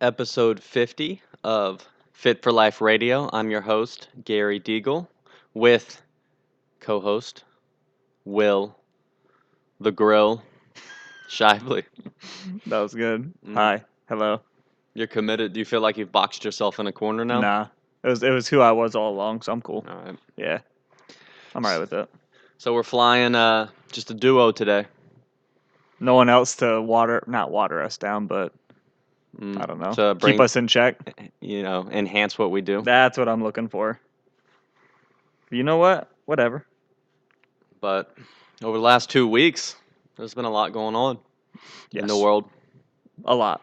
Episode 50 of Fit for Life Radio. I'm your host, Gary Deagle, with co host Will the Grill Shively. That was good. Mm. Hi. Hello. You're committed. Do you feel like you've boxed yourself in a corner now? Nah. It was it was who I was all along, so I'm cool. All right. Yeah. I'm alright with it. So we're flying uh, just a duo today. No one else to water not water us down, but Mm, I don't know. To bring, Keep us in check. you know, enhance what we do. That's what I'm looking for. You know what? Whatever. But over the last two weeks, there's been a lot going on in the world. A lot.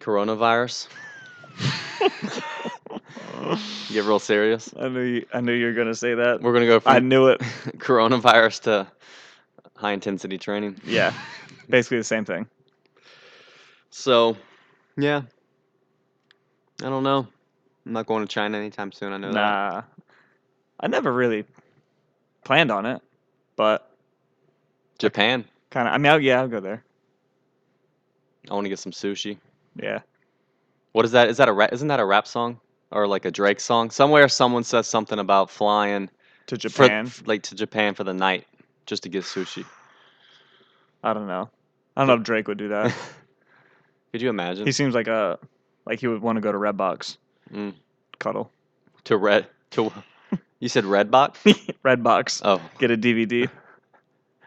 Coronavirus. Get real serious. I knew you, I knew you were gonna say that. We're gonna go I knew it. coronavirus to high intensity training. Yeah. Basically the same thing. So, yeah. I don't know. I'm not going to China anytime soon. I know that. Nah. I never really planned on it, but Japan. kind of. I mean, I'll, yeah, I'll go there. I want to get some sushi. Yeah. What is that? Is that a rap? Isn't that a rap song or like a Drake song? Somewhere someone says something about flying To Japan. f- like to Japan for the night just to get sushi. I don't know. I don't know if Drake would do that. Could you imagine? he seems like a like he would want to go to Redbox, Mm. cuddle. to red to you said Redbot? Redbox, Oh, get a DVD.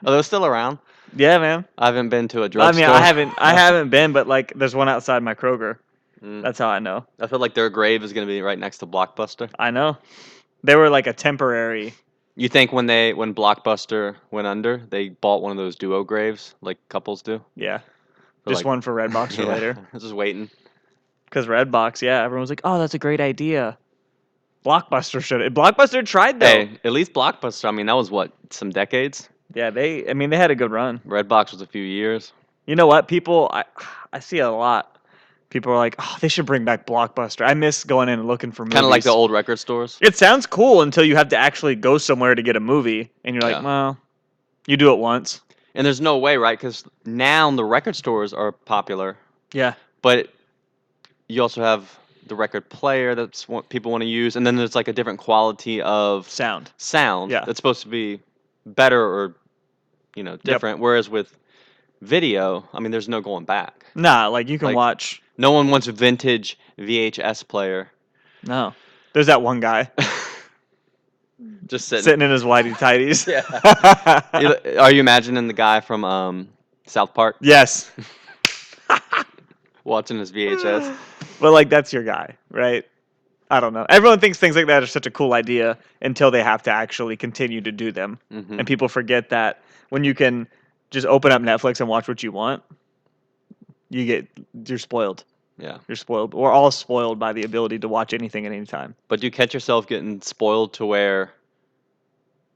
are those still around? Yeah, man. I haven't been to a I drugstore. mean, I haven't I haven't been, but like there's one outside my Kroger. Mm. That's how I know. I feel like their grave is gonna be right next to Blockbuster. I know. They were like a temporary. You think when they when Blockbuster went under, they bought one of those duo graves like couples do? Yeah. For, Just like- one for Redbox for Yeah, later. Just waiting. Because Redbox, yeah, everyone was like, "Oh, that's a great idea." Blockbuster should. Have. Blockbuster tried though. Hey, at least Blockbuster. I mean, that was what some decades. Yeah, they. I mean, they had a good run. Redbox was a few years. You know what? People, I, I see a lot. People are like, "Oh, they should bring back Blockbuster." I miss going in and looking for movies. Kind of like the old record stores. It sounds cool until you have to actually go somewhere to get a movie, and you're like, Yeah. "Well, you do it once." And there's no way, right? Because now the record stores are popular, Yeah. but you also have the record player that's what people want to use, and then there's like a different quality of Sound. sound Yeah. that's supposed to be better or you know different. Whereas with video, I mean, there's no going back. Nah, like you can Like- watch. No one wants a vintage VHS player No. There's that one guy just sitting. sitting in his whitey tighties. Yeah. You- Are you imagining the guy from um, South Park yes. watching his VHS? But like that's your guy, right? I don't know. Everyone thinks things like that are such a cool idea until they have to actually continue to do them. hmm And people forget that when you can just open up Netflix and watch what you want, you get you're spoiled. Yeah. You're spoiled. We're all spoiled by the ability to watch anything at any time. But do you catch yourself getting spoiled to where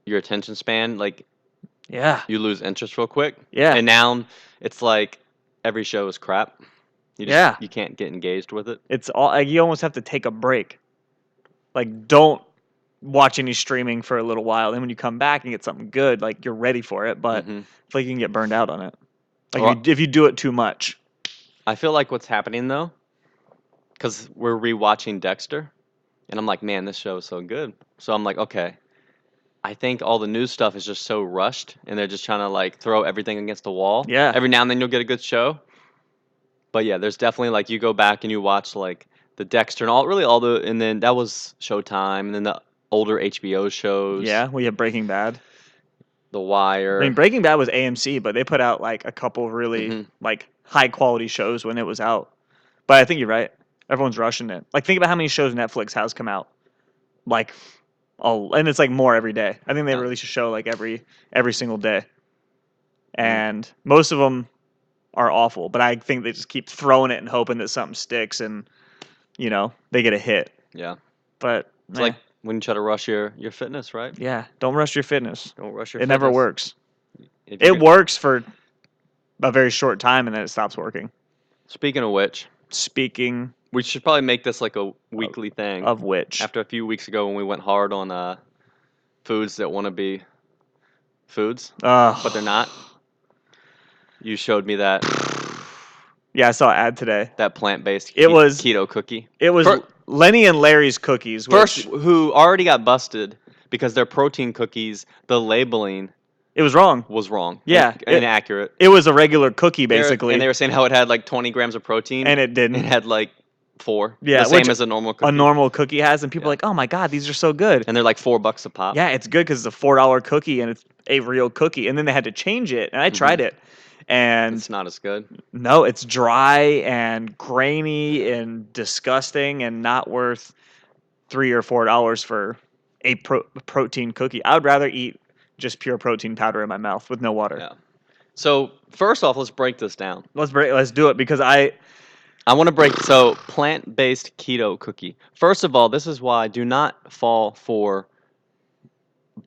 your attention span, like Yeah. you lose interest real quick? Yeah. And now it's like every show is crap. You just, Yeah. You can't get engaged with it. It's all like you almost have to take a break. Like don't watch any streaming for a little while. Then when you come back and get something good, like you're ready for it, but Mhm. I feel like you can get burned out on it. Like Well- if, you, if you do it too much. I feel like what's happening though, because we're rewatching Dexter, and I'm like, man, this show is so good. So I'm like, okay, I think all the new stuff is just so rushed, and they're just trying to like throw everything against the wall. Yeah. Every now and then you'll get a good show, but yeah, there's definitely like you go back and you watch like the Dexter and all really all the, and then that was Showtime, and then the older HBO shows. Yeah, we have Breaking Bad. The Wire. I mean, Breaking Bad was AMC, but they put out like a couple really Mhm. like high quality shows when it was out. But I think you're right. Everyone's rushing it. Like, think about how many shows Netflix has come out. Like, oh, and it's like more every day. I think they Yeah. release a show like every every single day, Mm. and most of them are awful. But I think they just keep throwing it and hoping that something sticks, and you know they get a hit. yeah. But It's eh, like when you try to rush your your fitness, right? Yeah, don't rush your fitness. Don't rush your. Fitness. It never works. It works for a very short time and then it stops working. Speaking of which, Speaking we should probably make this like a weekly thing. of which, After a few weeks ago, when we went hard on uh, foods that want to be foods, uh, but they're not. You showed me that Yeah, I saw an ad today. that plant based. It was- keto cookie. It was Fir- Lenny and Larry's cookies. Which, First, who already got busted because their protein cookies, the labeling it was wrong. was wrong. Yeah, in- it- inaccurate. It was a regular cookie, They were- basically, and they were saying how it had like 20 grams of protein, and it didn't. It had like four. Yeah, the same as a normal cookie. A normal cookie has, and people are like, "Oh my god, these are so good." and they're like four bucks a pop. Yeah, it's good because it's a four dollar cookie and it's a real cookie. And then they had to change it, and I mm-hmm. tried it, and it's not as good. no, it's dry and grainy and disgusting and not worth three or four dollars for a pro- protein cookie. I would rather eat just pure protein powder in my mouth with no water. Yeah. So first off, let's break this down. Let's break, let's do it because I I want to break so plant-based keto cookie. First of all, this is why do not fall for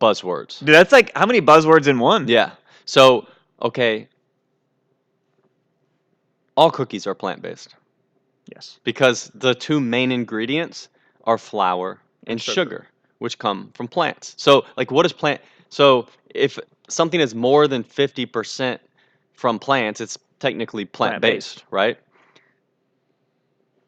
buzzwords. dude, that's like how many buzzwords in one? Yeah. So okay, all cookies are plant-based Yes. because the two main ingredients are flour and And sugar. sugar. which come from plants. So like what is plant? So if something is more than 50% from plants, it's technically plant-based, right?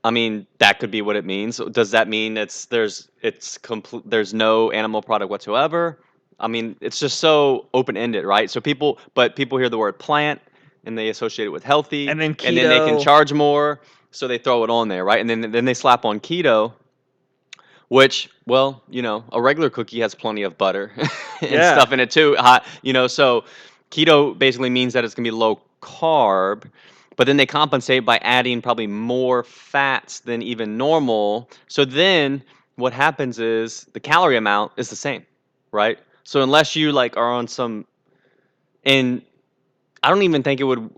I mean, that could be what it means. Does that mean it's there's it's complete there's no animal product whatsoever? I mean, it's just so open-ended, right? So people but people hear the word plant and they associate it with healthy And then and then they can charge more, so they throw it on there, right? And then then they slap on keto which, well, you know, a regular cookie has plenty of butter and Yeah. stuff in it too. Hot, you know, so keto basically means that it's gonna be low carb, but then they compensate by adding probably more fats than even normal. So then what happens is the calorie amount is the same, right? So unless you like are on some, and I don't even think it would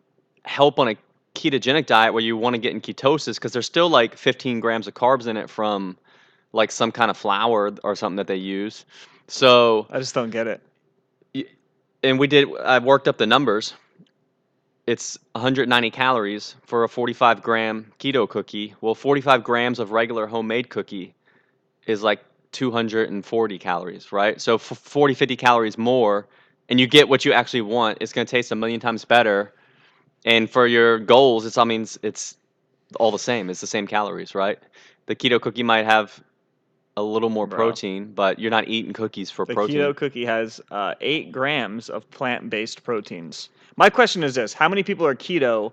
help on a ketogenic diet where you want to get in ketosis because there's still like 15 grams of carbs in it from like some kind of flour or something that they use. So, I just don't get it. and we did, I worked up the numbers. It's 190 calories for a 45 gram keto cookie. Well, 45 grams of regular homemade cookie is like 240 calories, right? So, 40, 50 calories more, and you get what you actually want. It's going to taste a million times better. And for your goals, it's, I mean, it's, all the same. It's the same calories, right? The keto cookie might have a little more Bro. protein, but you're not eating cookies for protein. The protein. keto cookie has uh, eight grams of plant based proteins. My question is this How many people are keto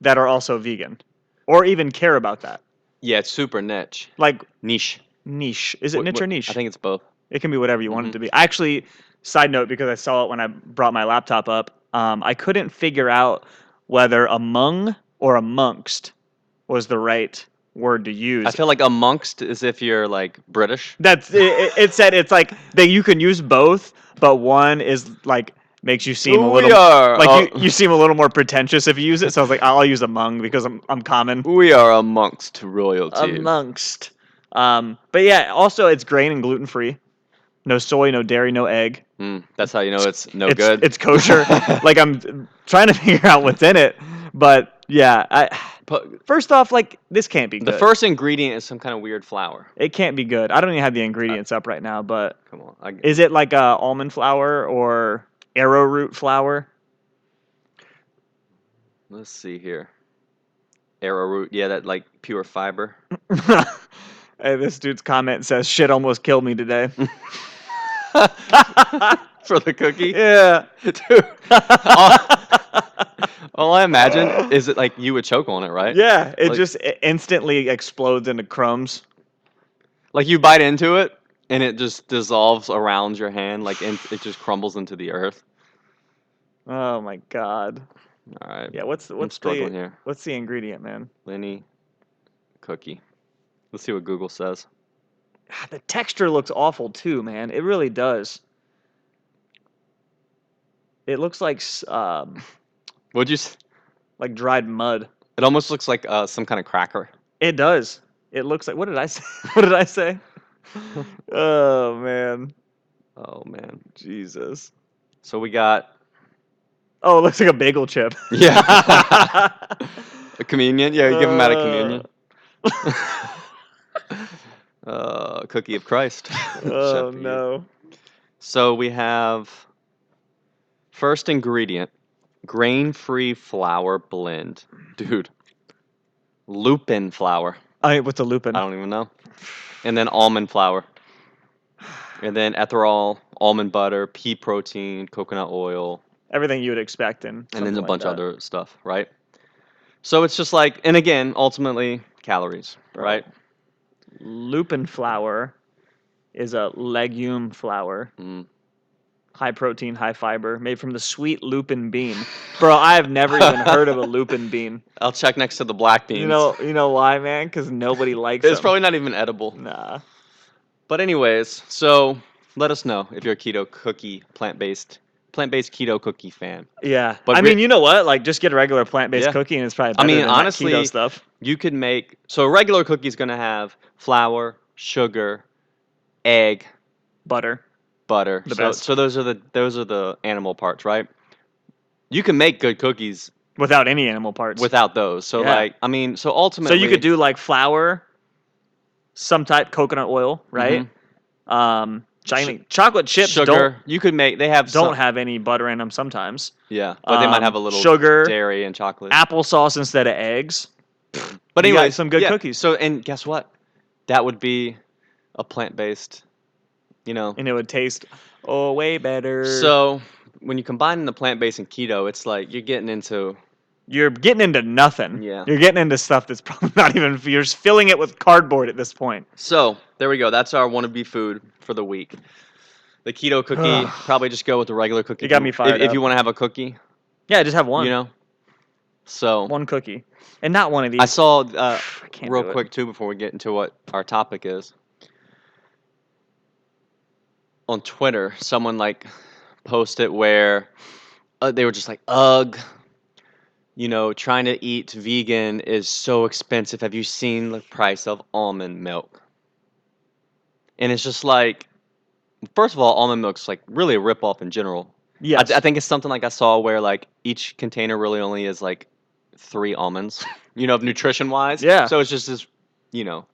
that are also vegan or even care about that? Yeah, it's super niche. Like Niche. niche. Is it Wh- niche wh- or niche? I think it's both. It can be whatever you want it Mhm. to be. I Actually, side note, because I saw it when I brought my laptop up, um, I couldn't figure out whether among or amongst was the right word to use. I feel like amongst is if you're like British. That's it, it, it said it's like that you can use both, but one is like makes you seem a we little like uh, you, you seem a little more pretentious if you use it. So I was like, I'll use among because I'm I'm common. we are amongst royalty. Amongst. Um, but yeah, also it's grain and gluten free. No soy, no dairy, no egg. Mm, that's how you know it's no it's, good. It's kosher. like I'm trying to figure out what's in it, but yeah. I, first off, like this can't be the first ingredient is some kind of weird flour. it can't be good. I don't even have the ingredients up right now, but Come on. I, is it like a almond flour or arrowroot flour? let's see here. Arrowroot. Yeah, that like pure fiber. hey, this dude's comment says shit almost killed me today. For the cookie. yeah. Dude. all, all I imagine is it like you would choke on it, right? yeah, it Like- just i- instantly explodes into crumbs. Like you bite into it and it just dissolves around your hand, like in, it just crumbles into the earth. Oh my god. All right. Yeah, what's the, what's the here. what's the ingredient, man? Lenny cookie. Let's see what Google says. The texture looks awful too, man. It really does. It looks like um, Would you? s- like dried mud. It almost looks like uh, some kind of cracker. It does. It looks like what did I say? what did I say? oh man, Oh man. Jesus. So we got Oh, it looks like a bagel chip. Yeah. a communion. Yeah, you give him out a communion. Uh, cookie of Christ. oh no. So we have first ingredient, grain-free flour blend. Dude. Lupin flour. I what's a lupin? I don't even know. And then almond flour. And then ethanol, almond butter, pea protein, coconut oil, Everything you would expect in and then a like bunch of other stuff, right? So it's just like, and again, ultimately calories, Bro. right? Lupin flour is a legume flour, Mm. high protein, high fiber, made from the sweet lupin bean. Bro, I have never even heard of a lupin bean. I'll check next to the black beans. You know, you know why, man? Because nobody likes it. it's probably not even edible. nah. But anyways, so let us know if you're a keto cookie, plant-based, plant-based keto cookie fan. Yeah, But I re- mean, you know what? Like, just get a regular plant-based Yeah. cookie, and it's probably I mean, honestly, keto stuff. You could make so a regular cookie is gonna have flour, sugar, egg, Butter. butter. The so, best. so those are the those are the animal parts, right? You can make good cookies without any animal parts. without those. So Yeah. like, I mean, so ultimately so you could do like flour, some type coconut oil, right? Mhm. Um, giant chocolate chips sugar. you could make. They have don't some, have any butter in them sometimes. yeah, but they might um, have a little sugar, dairy and chocolate. Applesauce instead of eggs. But anyway, some good yeah, cookies. So and guess what? That would be a plant-based. You know, and it would taste oh way better. so when you combine the plant-based and keto, it's like you're getting into you're getting into nothing. Yeah. You're getting into stuff that's probably not even you're just filling it with cardboard at this point. So there we go. That's our wannabe food for the week. The keto cookie, probably just go with the regular cookie. You got if me if- fired If, up. you want to have a cookie, Yeah, just have one. you know. So one cookie. And not one of these. I saw uh, I real quick too before we get into what our topic is. On Twitter, someone like posted where uh, they were just like, "Ugh, you know, trying to eat vegan is so expensive. Have you seen the price of almond milk?" And it's just like, first of all, almond milk's like really a ripoff in general. Yeah, I, I think it's something like I saw where like each container really only is like three almonds, you know, nutrition wise. Yeah. So it's just this, you know,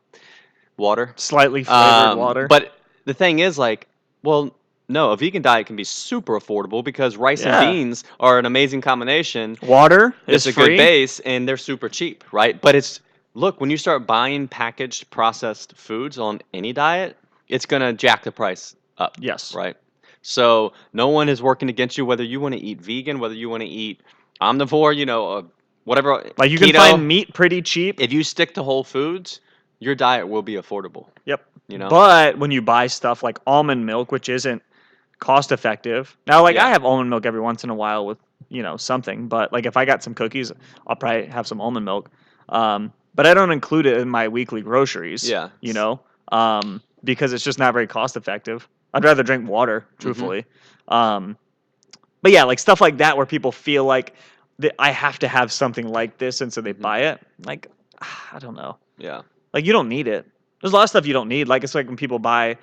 water. Slightly flavored Um, water. But the thing is, like, well, no, a vegan diet can be super affordable because rice Yeah. and beans are an amazing combination. water It's is a free. good base and they're super cheap, right? But it's look when you start buying packaged processed foods on any diet, it's gonna jack the price up Yes. right? So no one is working against you whether you want to eat vegan, whether you want to eat omnivore, you know, uh, whatever. Like you can find meat pretty cheap. if you stick to whole foods, your diet will be affordable. Yep. You know, But when you buy stuff like almond milk, which isn't cost effective, now like Yeah. I have almond milk every once in a while with you know something, but like if I got some cookies, I'll probably have some almond milk. Um, but I don't include it in my weekly groceries. Yeah. You know, um, because it's just not very cost effective. I'd rather drink water, Mm-hmm. truthfully. Um, but yeah, like stuff like that where people feel like that I have to have something like this, and so they Mhm. buy it. Like, I don't know. yeah, Like you don't need it. There's a lot of stuff you don't need. Like it's like when people buy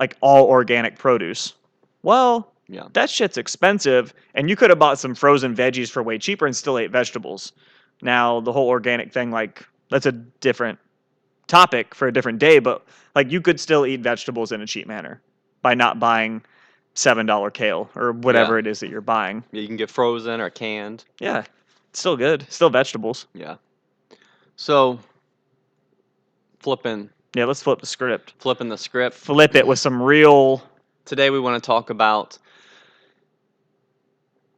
like all organic produce. Well, Yeah. that shit's expensive, and you could have bought some frozen veggies for way cheaper and still ate vegetables. Now the whole organic thing, like that's a different topic for a different day, but like you could still eat vegetables in a cheap manner by not buying seven dollar kale or whatever it is that you're buying. Yeah, you can get frozen or canned. Yeah, it's still good. Still vegetables. Yeah. So flipping Yeah, let's flip the script. flipping the script. Flip it with some real Today we want to talk about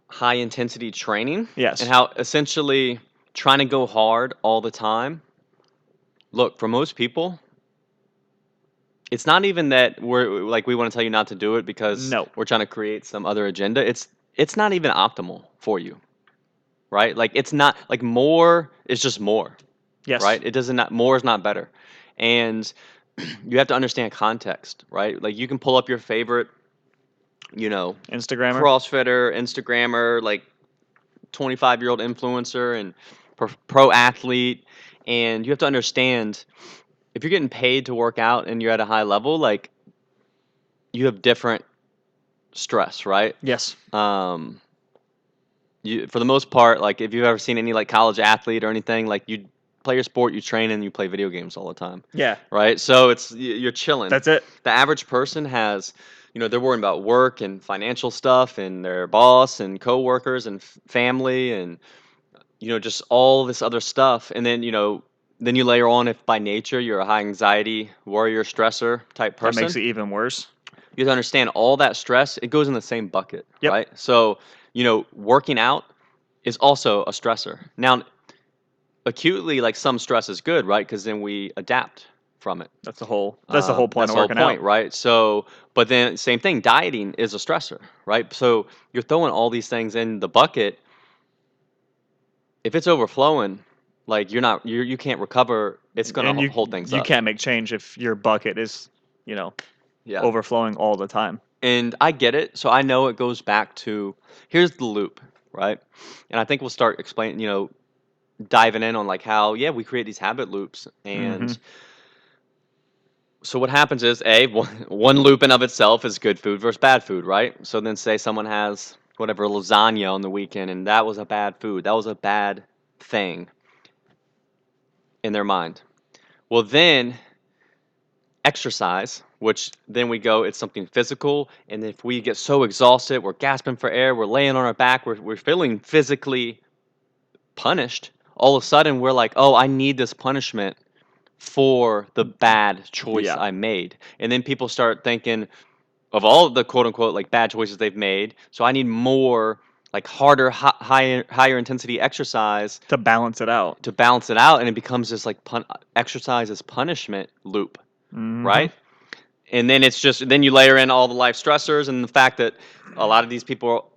high intensity training. yes. and how essentially trying to go hard all the time look for most people it's not even that we're like we want to tell you not to do it because No. we're trying to create some other agenda it's it's not even optimal for you right like it's not like more is just more yes. right it doesn't not more is not better and you have to understand context right like you can pull up your favorite you know Instagrammer. crossfitter instagrammer like 25 year old influencer and pro, pro athlete and you have to understand if you're getting paid to work out and you're at a high level, like you have different stress, right? Yes. Um, you for the most part, like if you've ever seen any like college athlete or anything, like you play your sport, you train, and you play video games all the time, Yeah. right? So it's you're chilling. That's it. the average person has you know they're worrying about work and financial stuff and their boss and coworkers and f- family and you know just all this other stuff and then you know then you layer on if by nature you're a high anxiety warrior stressor type person. That makes it even worse. you have to understand all that stress it goes in the same bucket Yep. right so you know working out is also a stressor now acutely like some stress is good right because then we adapt from it That's the whole. That's the um, whole point that's of the whole point, out. right? So, but then same thing, dieting is a stressor, right? So you're throwing all these things in the bucket. If it's overflowing, like you're not, you you can't recover. It's gonna and you, hold things up. You up. can't make change if your bucket is, you know, yeah. overflowing all the time. And I get it. So I know it goes back to here's the loop, right? And I think we'll start explaining, you know, diving in on like how yeah we create these habit loops and. Mhm. So what happens is a one, one loop in of itself is good food versus bad food, right? So then say someone has whatever lasagna on the weekend and that was a bad food. That was a bad thing in their mind. Well, then exercise, which then we go it's something physical and if we get so exhausted, we're gasping for air, we're laying on our back, we're we're feeling physically punished, all of a sudden we're like, "Oh, I need this punishment for the bad choice Yeah. I made. And then people start thinking of all the quote unquote like bad choices they've made. So I need more like harder, hi- higher, higher intensity exercise To balance it out. to balance it out, and it becomes this like pun- exercise as punishment loop, Mhm. right? And then it's just then you layer in all the life stressors and the fact that a lot of these people,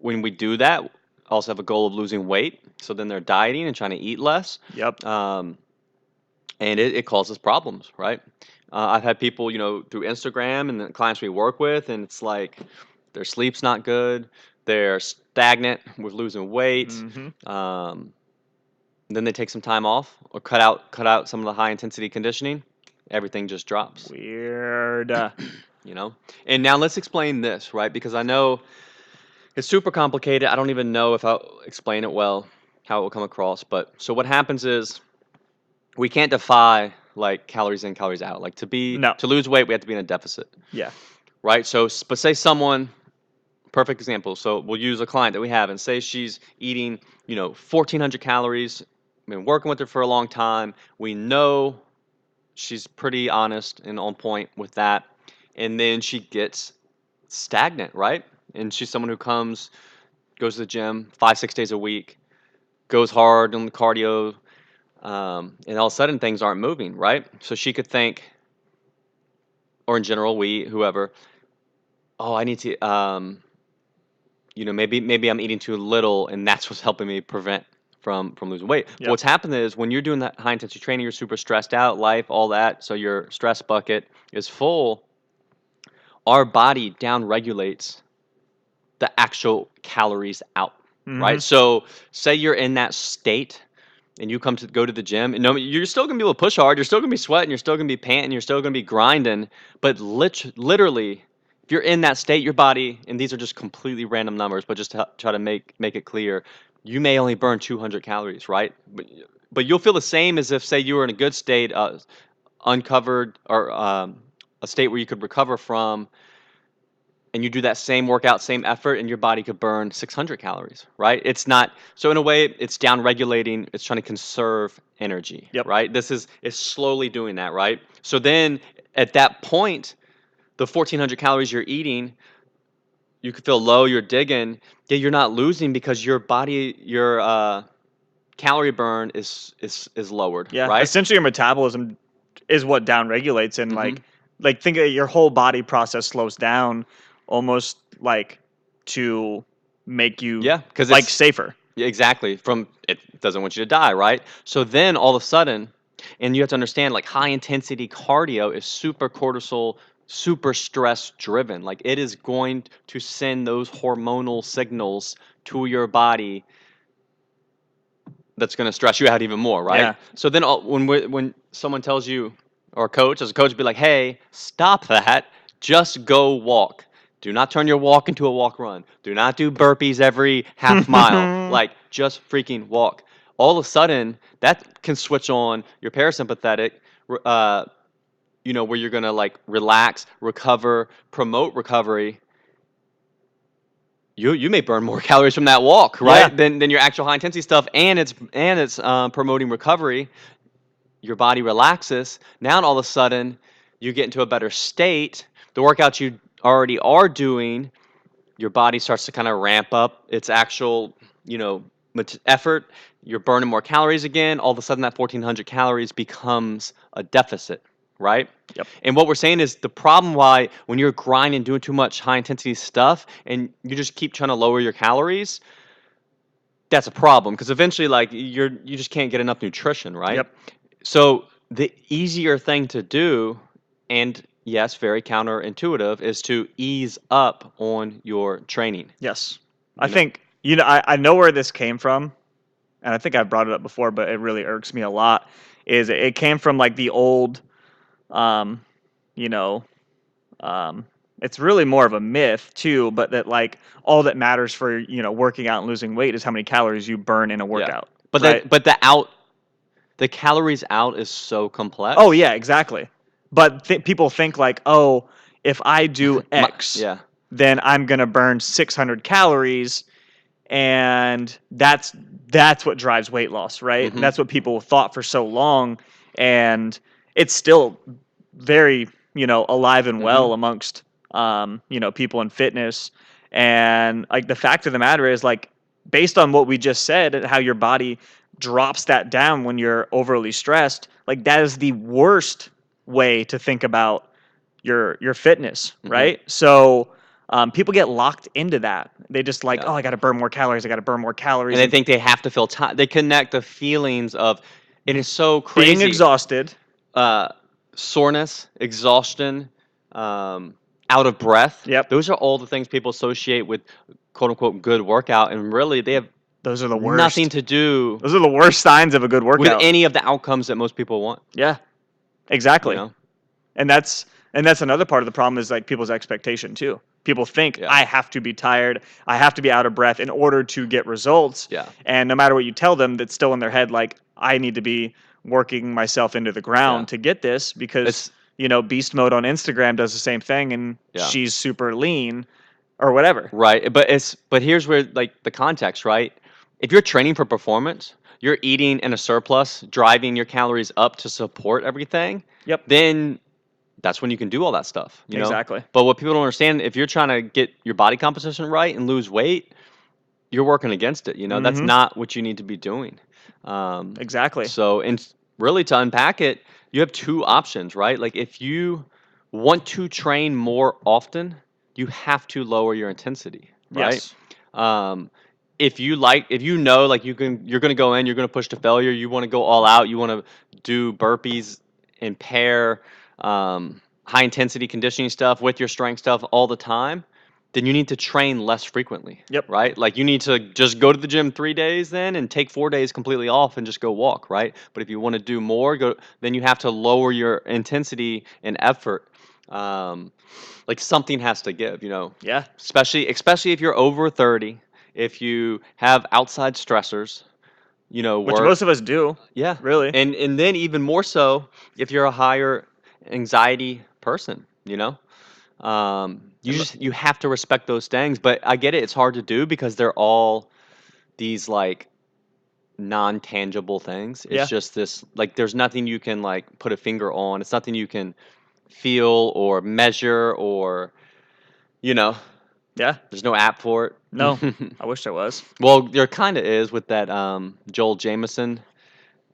when we do that, also have a goal of losing weight. So then they're dieting and trying to eat less Yep. um, and it, it causes problems, right? Uh, I've had people, you know, through Instagram and the clients we work with, and it's like their sleep's not good, they're stagnant with losing weight. Mhm. Um, then they take some time off or cut out cut out some of the high intensity conditioning. Everything just drops, Weird. You know. And now let's explain this, right? Because I know it's super complicated. I don't even know if I'll explain it well, how it will come across. But so what happens is we can't defy like calories in, calories out. Like to be No. to lose weight, we have to be in a deficit, yeah. right? So, but say someone, perfect example. So we'll use a client that we have, and say she's eating, you know, 1,400 calories. Been working with her for a long time. We know she's pretty honest and on point with that. And then she gets stagnant, right? And she's someone who comes, goes to the gym five, six days a week, goes hard on the cardio, um, and all of a sudden things aren't moving, right? So she could think, or in general, we, whoever, oh, I need to, um, you know, maybe maybe I'm eating too little, and that's what's helping me prevent from from losing weight. Yep. What's happening is when you're doing that high intensity training, you're super stressed out, life, all that, so your stress bucket is full. Our body down regulates the actual calories out right? Mhm. So say you're in that state and you come to go to the gym and no, you're still gonna be able to push hard, you're still gonna be sweating, you're still gonna be panting, you're still gonna be grinding, but lit- literally, if you're in that state, your body, and these are just completely random numbers, but just to try to make make it clear, you may only burn 200 calories, right? But but you'll feel the same as if say you were in a good state, uh, uncovered or um, a state where you could recover from and you do that same workout, same effort, and your body could burn 600 calories, right? It's not so in a way, it's down regulating. It's trying to conserve energy, Yep. right? This is it's slowly doing that, right? So then at that point, the 1400 calories you're eating, you could feel low. You're digging, yeah, you're not losing because your body, your uh, calorie burn is is is lowered, Yeah. right? Essentially, your metabolism is what down regulates, and Mhm. like, like think of your whole body process slows down, almost like to make you Yeah, because like safer. Yeah, exactly. From it doesn't want you to die, right? So then all of a sudden, and you have to understand like high intensity cardio is super cortisol, super stress driven. Like it is going to send those hormonal signals to your body that's going to stress you out even more, right? Yeah. So then all, when we, when someone tells you or a coach, as a coach, be like, hey, stop that. Just go walk. Do not turn your walk into a walk run. Do not do burpees every half mile. like, just freaking walk. All of a sudden, that can switch on your parasympathetic, uh, you know, where you're gonna like relax, recover, promote recovery. You you may burn more calories from that walk, right? Yeah. Than than your actual high intensity stuff, and it's and it's um, promoting recovery. Your body relaxes. Now all of a sudden, you get into a better state. The workouts you already are doing, your body starts to kind of ramp up its actual, you know, effort. You're burning more calories again. All of a sudden, that 1400 calories becomes a deficit, right? Yep. And what we're saying is the problem why when you're grinding, doing too much high intensity stuff, and you just keep trying to lower your calories, that's a problem because eventually, like you're you just can't get enough nutrition, right? Yep. So the easier thing to do, and yes, very counterintuitive, is to ease up on your training. Yes. I know? think you know I, I know where this came from, and I think I've brought it up before, but it really irks me a lot. Is it came from like the old, um, you know, um, it's really more of a myth too, but that like all that matters for you know working out and losing weight is how many calories you burn in a workout. But Right. the but the out, the calories out is so complex. Oh yeah, exactly. But th- people think like, oh, if I do My- X, yeah. then I'm gonna burn 600 calories, and that's that's what drives weight loss, right? Mhm. That's what people thought for so long, and it's still very you know alive and well amongst um, you know people in fitness. And like the fact of the matter is, like based on what we just said, and how your body drops that down when you're overly stressed, like that is the worst way to think about your your fitness, Mhm. right? So um, people get locked into that. They just like, Yeah. oh, I got to burn more calories. I got to burn more calories. And they and think they have to feel tired. They connect the feelings of it is so crazy. being exhausted. Uh, soreness, exhaustion, um, out of breath. Yep. Those are all the things people associate with quote unquote good workout, and really they have Those are the worst. nothing to do Those are the worst signs of a good workout. with any of the outcomes that most people want. yeah, you exactly. know? And that's and that's another part of the problem is like people's expectation too. People think Yeah. I have to be tired, I have to be out of breath in order to get results. Yeah. And no matter what you tell them, that's still in their head like I need to be working myself into the ground Yeah. to get this because It's you know beast mode on Instagram does the same thing and Yeah. she's super lean or whatever. right, but it's but here's where like the context, right? If you're training for performance, you're eating in a surplus, driving your calories up to support everything. Yep. Then that's when you can do all that stuff. You know? exactly. But what people don't understand, if you're trying to get your body composition right and lose weight, you're working against it. You know, that's Mhm. not what you need to be doing. Um, Exactly. so, and really to unpack it, you have two options, right? Like if you want to train more often, you have to lower your intensity, right? Yes. Um, if you like, if you know, like you can, you're going to go in, you're going to push to failure. You want to go all out. You want to do burpees and pair um, high intensity conditioning stuff with your strength stuff all the time. Then you need to train less frequently. Yep. Right. Like you need to just go to the gym three days then, and take four days completely off and just go walk. Right. But if you want to do more, go. Then you have to lower your intensity and effort. Um, like something has to give. You know Yeah. especially especially if you're over 30 if you have outside stressors you know Which most of us do, yeah really. and and then even more so if you're a higher anxiety person you know um you just you have to respect those things but i get it it's hard to do because they're all these like non-tangible things it's Yeah. just this like there's nothing you can like put a finger on it's nothing you can feel or measure or you know yeah. there's no app for it. No. I wish there was. well, there kind of is with that um, Joel Jamieson.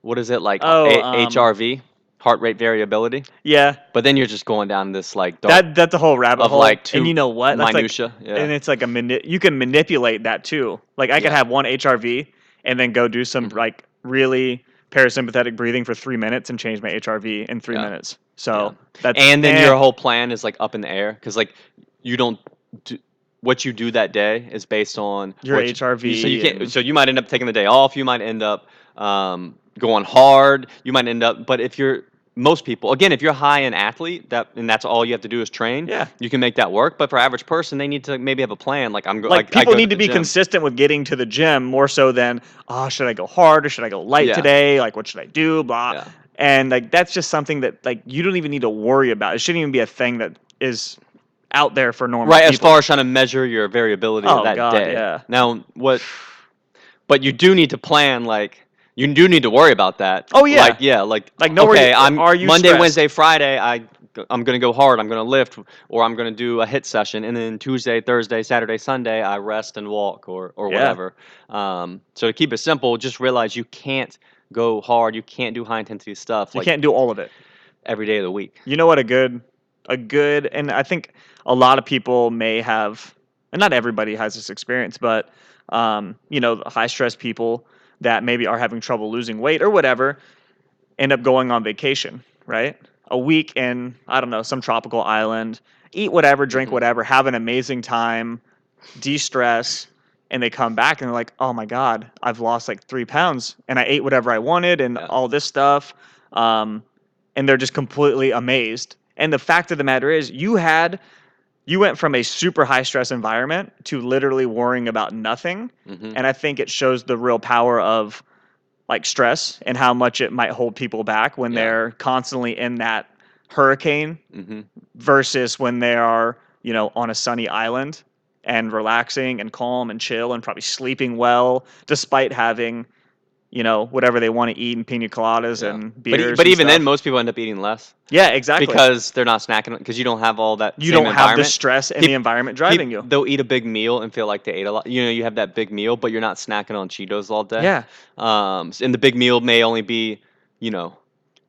What is it like? Oh, A- um, HRV, heart rate variability. Yeah. But then you're just going down this like dark That that's a whole rabbit of, hole. like, two and you know what? That's like minutia. yeah. and it's like a mani- you can manipulate that too. Like I could Yeah. have one HRV and then go do some Mhm. like really parasympathetic breathing for three minutes and change my HRV in three Yeah. minutes. So that's and then eh, your whole plan is like up in the air because like you don't do, what you do that day is based on Your what you- HRV so you can't. So you might end up taking the day off. You might end up um, going hard. You might end up. But if you're most people again if you're a high an athlete that and that's all you have to do is train Yeah. you can make that work but for average person they need to maybe have a plan like i'm go- like I people go need to the be gym. consistent with getting to the gym more so than oh should i go hard or should i go light Yeah. today like what should i do blah Yeah. and like that's just something that like you don't even need to worry about it shouldn't even be a thing that is out there for normal right as far as trying to measure your variability Oh, of that God, day yeah. now what but you do need to plan like you do need to worry about that Oh, yeah. like yeah like Like, where okay you- i'm are you monday stressed? wednesday friday i i'm gonna go hard i'm gonna lift or i'm gonna do a HIIT session and then tuesday thursday saturday sunday i rest and walk or or Yeah. whatever um so to keep it simple just realize you can't go hard you can't do high intensity stuff you like can't do all of it every day of the week You know what a good a good and I think a lot of people may have and not everybody has this experience, but um, you know, high stress people that maybe are having trouble losing weight or whatever end up going on vacation, right? A week in, I don't know, some tropical island, eat whatever, drink Mhm. whatever, have an amazing time, de-stress, and they come back and they're like, "Oh my god, I've lost like 3 pounds and I ate whatever I wanted and Yeah. all this stuff." Um, and they're just completely amazed. And the fact of the matter is, you had you went from a super high stress environment to literally worrying about nothing. hmm And I think it shows the real power of like stress and how much it might hold people back when Yeah. they're constantly in that hurricane hmm versus when they are, you know, on a sunny island and relaxing and calm and chill and probably sleeping well despite having, you know, whatever they want to eat and pina coladas Yeah. and but, beers. but and even then most people end up eating less yeah, exactly. because they're not snacking because you don't have all that you don't have the stress and the environment driving you. They'll eat a big meal and feel like they ate a lot. You know, you have that big meal, but you're not snacking on Cheetos all day. Yeah, Um, and the big meal may only be, you know,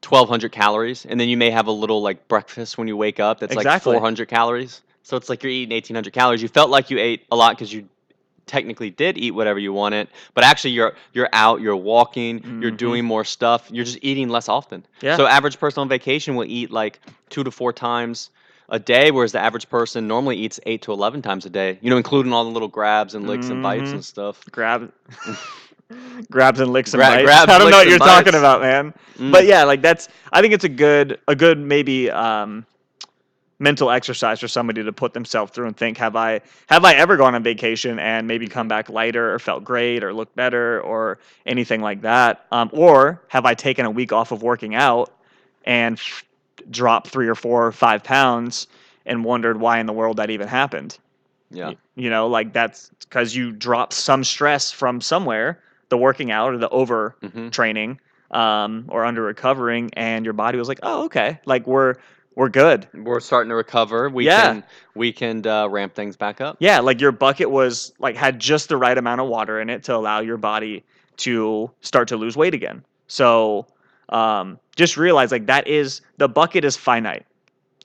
1,200 calories, and then you may have a little like breakfast when you wake up that's Exactly. like 400 calories. So it's like you're eating 1,800 calories. You felt like you ate a lot because you technically did eat whatever you wanted, but actually you're you're out, you're walking, you're Mhm. doing more stuff. You're just eating less often. Yeah. So average person on vacation will eat like two to four times a day, whereas the average person normally eats eight to eleven times a day. You know, including all the little grabs and licks and bites Mhm. and stuff. grab, grabs and licks and Gra- bites. grabs, I don't know what you're and talking about, man. Mm. But yeah, like that's. I think it's a good, a good maybe um, mental exercise for somebody to put themselves through and think: Have I, have I ever gone on vacation and maybe come back lighter or felt great or looked better or anything like that? Um, or have I taken a week off of working out and f- dropped three or four or five pounds and wondered why in the world that even happened? yeah. You know, like that's because you dropped some stress from somewhere, the working out or the over hmm training um, or under recovering, and your body was like, "Oh, okay, like we're we're good." We're starting to recover. We Yeah. can we can uh, ramp things back up. Yeah, like your bucket was like had just the right amount of water in it to allow your body to start to lose weight again. So um, just realize like that is the bucket is finite.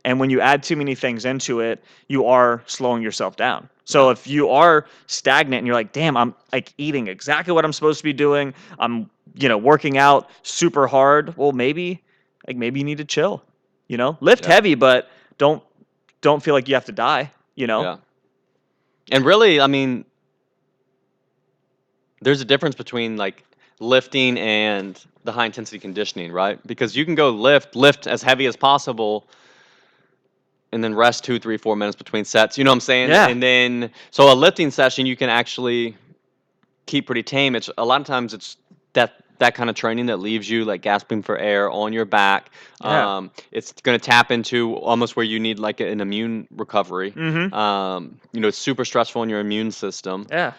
And when you add too many things into it, you are slowing yourself down. So if you are stagnant and you're like, damn, I'm like eating exactly what I'm supposed to be doing, I'm, you know, working out super hard, well maybe like maybe you need to chill. You know? Lift Yeah. heavy, but don't don't feel like you have to die, you know? Yeah. And really, I mean, there's a difference between like lifting and the high intensity conditioning, right? Because you can go lift, lift as heavy as possible, and then rest two, three, four minutes between sets. You know what I'm saying? Yeah. And then, so a lifting session, you can actually keep pretty tame. It's a lot of times it's that that kind of training that leaves you like gasping for air on your back. Yeah. Um, it's going to tap into almost where you need like an immune recovery. Mm-hmm. Um, you know, it's super stressful on your immune system. Yeah.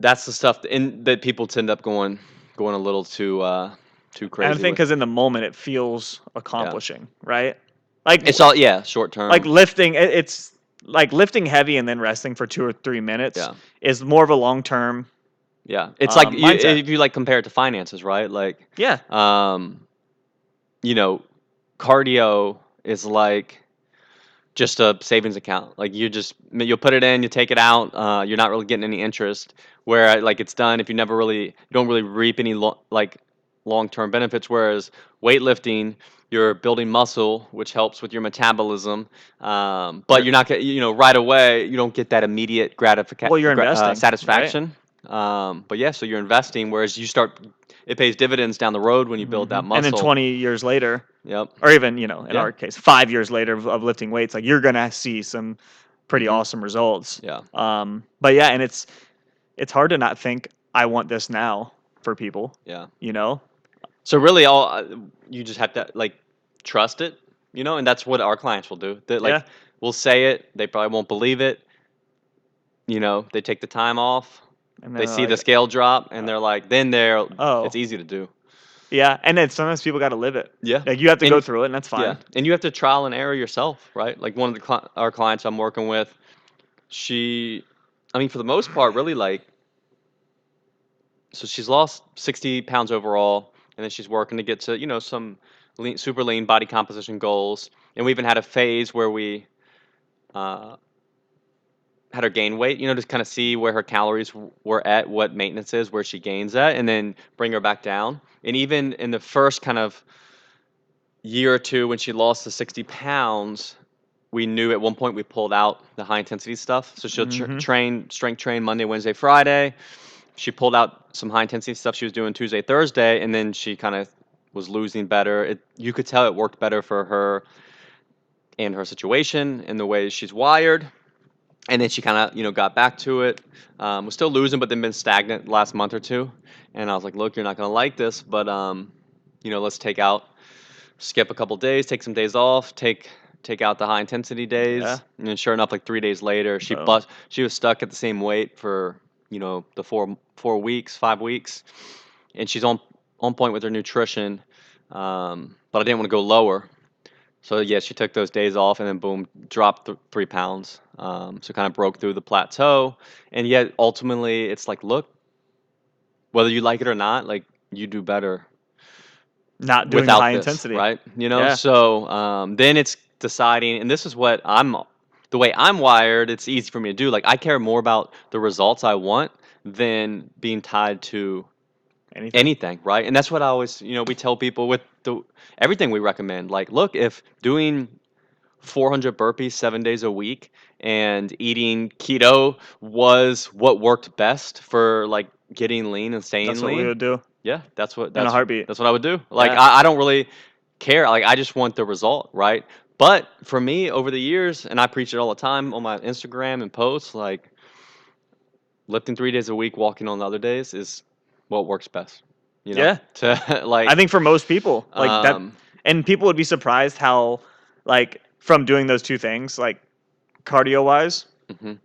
That's the stuff that, in, that people tend up going going a little too uh, too crazy. And I think because in the moment it feels accomplishing, right? Like it's all yeah, short term. like lifting. it- It's like lifting heavy and then resting for two or three minutes yeah, is more of a long term. Yeah. It's like um, you, if you like compare it to finances, right? Like Yeah. um, you know, cardio is like just a savings account. Like you just you'll put it in, you take it out. Uh, you're not really getting any interest. Where like it's done, if you never really you don't really reap any lo- like long term benefits. Whereas weightlifting, you're building muscle, which helps with your metabolism. Um, but You're- not you know right away. You don't get that immediate gratification. Well, you're investing, right? satisfaction. Um, but yeah, so you're investing. Whereas you start it pays dividends down the road when you build that Mhm. muscle. And then 20 years later, Yep. or even you know, in Yeah. our case, five years later of, of lifting weights, like you're gonna see some pretty Mhm. awesome results. Yeah. Um, but yeah, and it's it's hard to not think I want this now for people. Yeah. You know, So really, all uh, you just have to like trust it, you know, and that's what our clients will do. They like Yeah. we'll say it, they probably won't believe it. You know, they take the time off, and they see like, the scale drop, and they're like, then they're Oh. it's easy to do. yeah, and then sometimes people got to live it. Yeah. Like you have to go through it, and that's fine. Yeah, and you have to trial and error yourself, right? Like one of the cli- our clients I'm working with, she, I mean, for the most part, really like. So she's lost 60 pounds overall, and then she's working to get to you know some lean, super lean body composition goals, and we even had a phase where we. Uh, had her gain weight, you know, just kind of see where her calories were at, what maintenance is, where she gains at, and then bring her back down. And even in the first kind of year or two when she lost the 60 pounds we knew at one point we pulled out the high intensity stuff so she'll tr- Mhm. train strength train monday wednesday friday she pulled out some high intensity stuff she was doing tuesday thursday and then she kind of was losing better it, you could tell it worked better for her and her situation and the way she's wired and then she kind of you know got back to it um, was still losing but then been stagnant last month or two and i was like look you're not going to like this but um, you know let's take out skip a couple days, take some days off, take take out the high intensity days, Yeah. and then sure enough, like three days later, she Boom. bust. She was stuck at the same weight for you know the four four weeks, five weeks, and she's on on point with her nutrition. Um, but I didn't want to go lower, so yeah, she took those days off, and then boom, dropped th- three pounds. Um, so kind of broke through the plateau, and yet ultimately, it's like, look, whether you like it or not, like you do better Not doing without high this, intensity. right? You know, Yeah. so um, then it's deciding, and this is what I'm, the way I'm wired. It's easy for me to do. Like I care more about the results I want than being tied to Anything. anything, right? And that's what I always, you know, we tell people with the everything we recommend. Like, look, if doing 400 burpees seven days a week and eating keto was what worked best for like getting lean and staying That's what lean, we would do yeah, that's what in that's a heartbeat. that's what I would do. Like Yeah. I, I don't really care. Like I just want the result, right? But for me, over the years, and I preach it all the time on my Instagram and posts, like lifting three days a week, walking on the other days is what works best. You know? Yeah. To like I think for most people, like that, um, and people would be surprised how, like, from doing those two things, like cardio wise, mhm,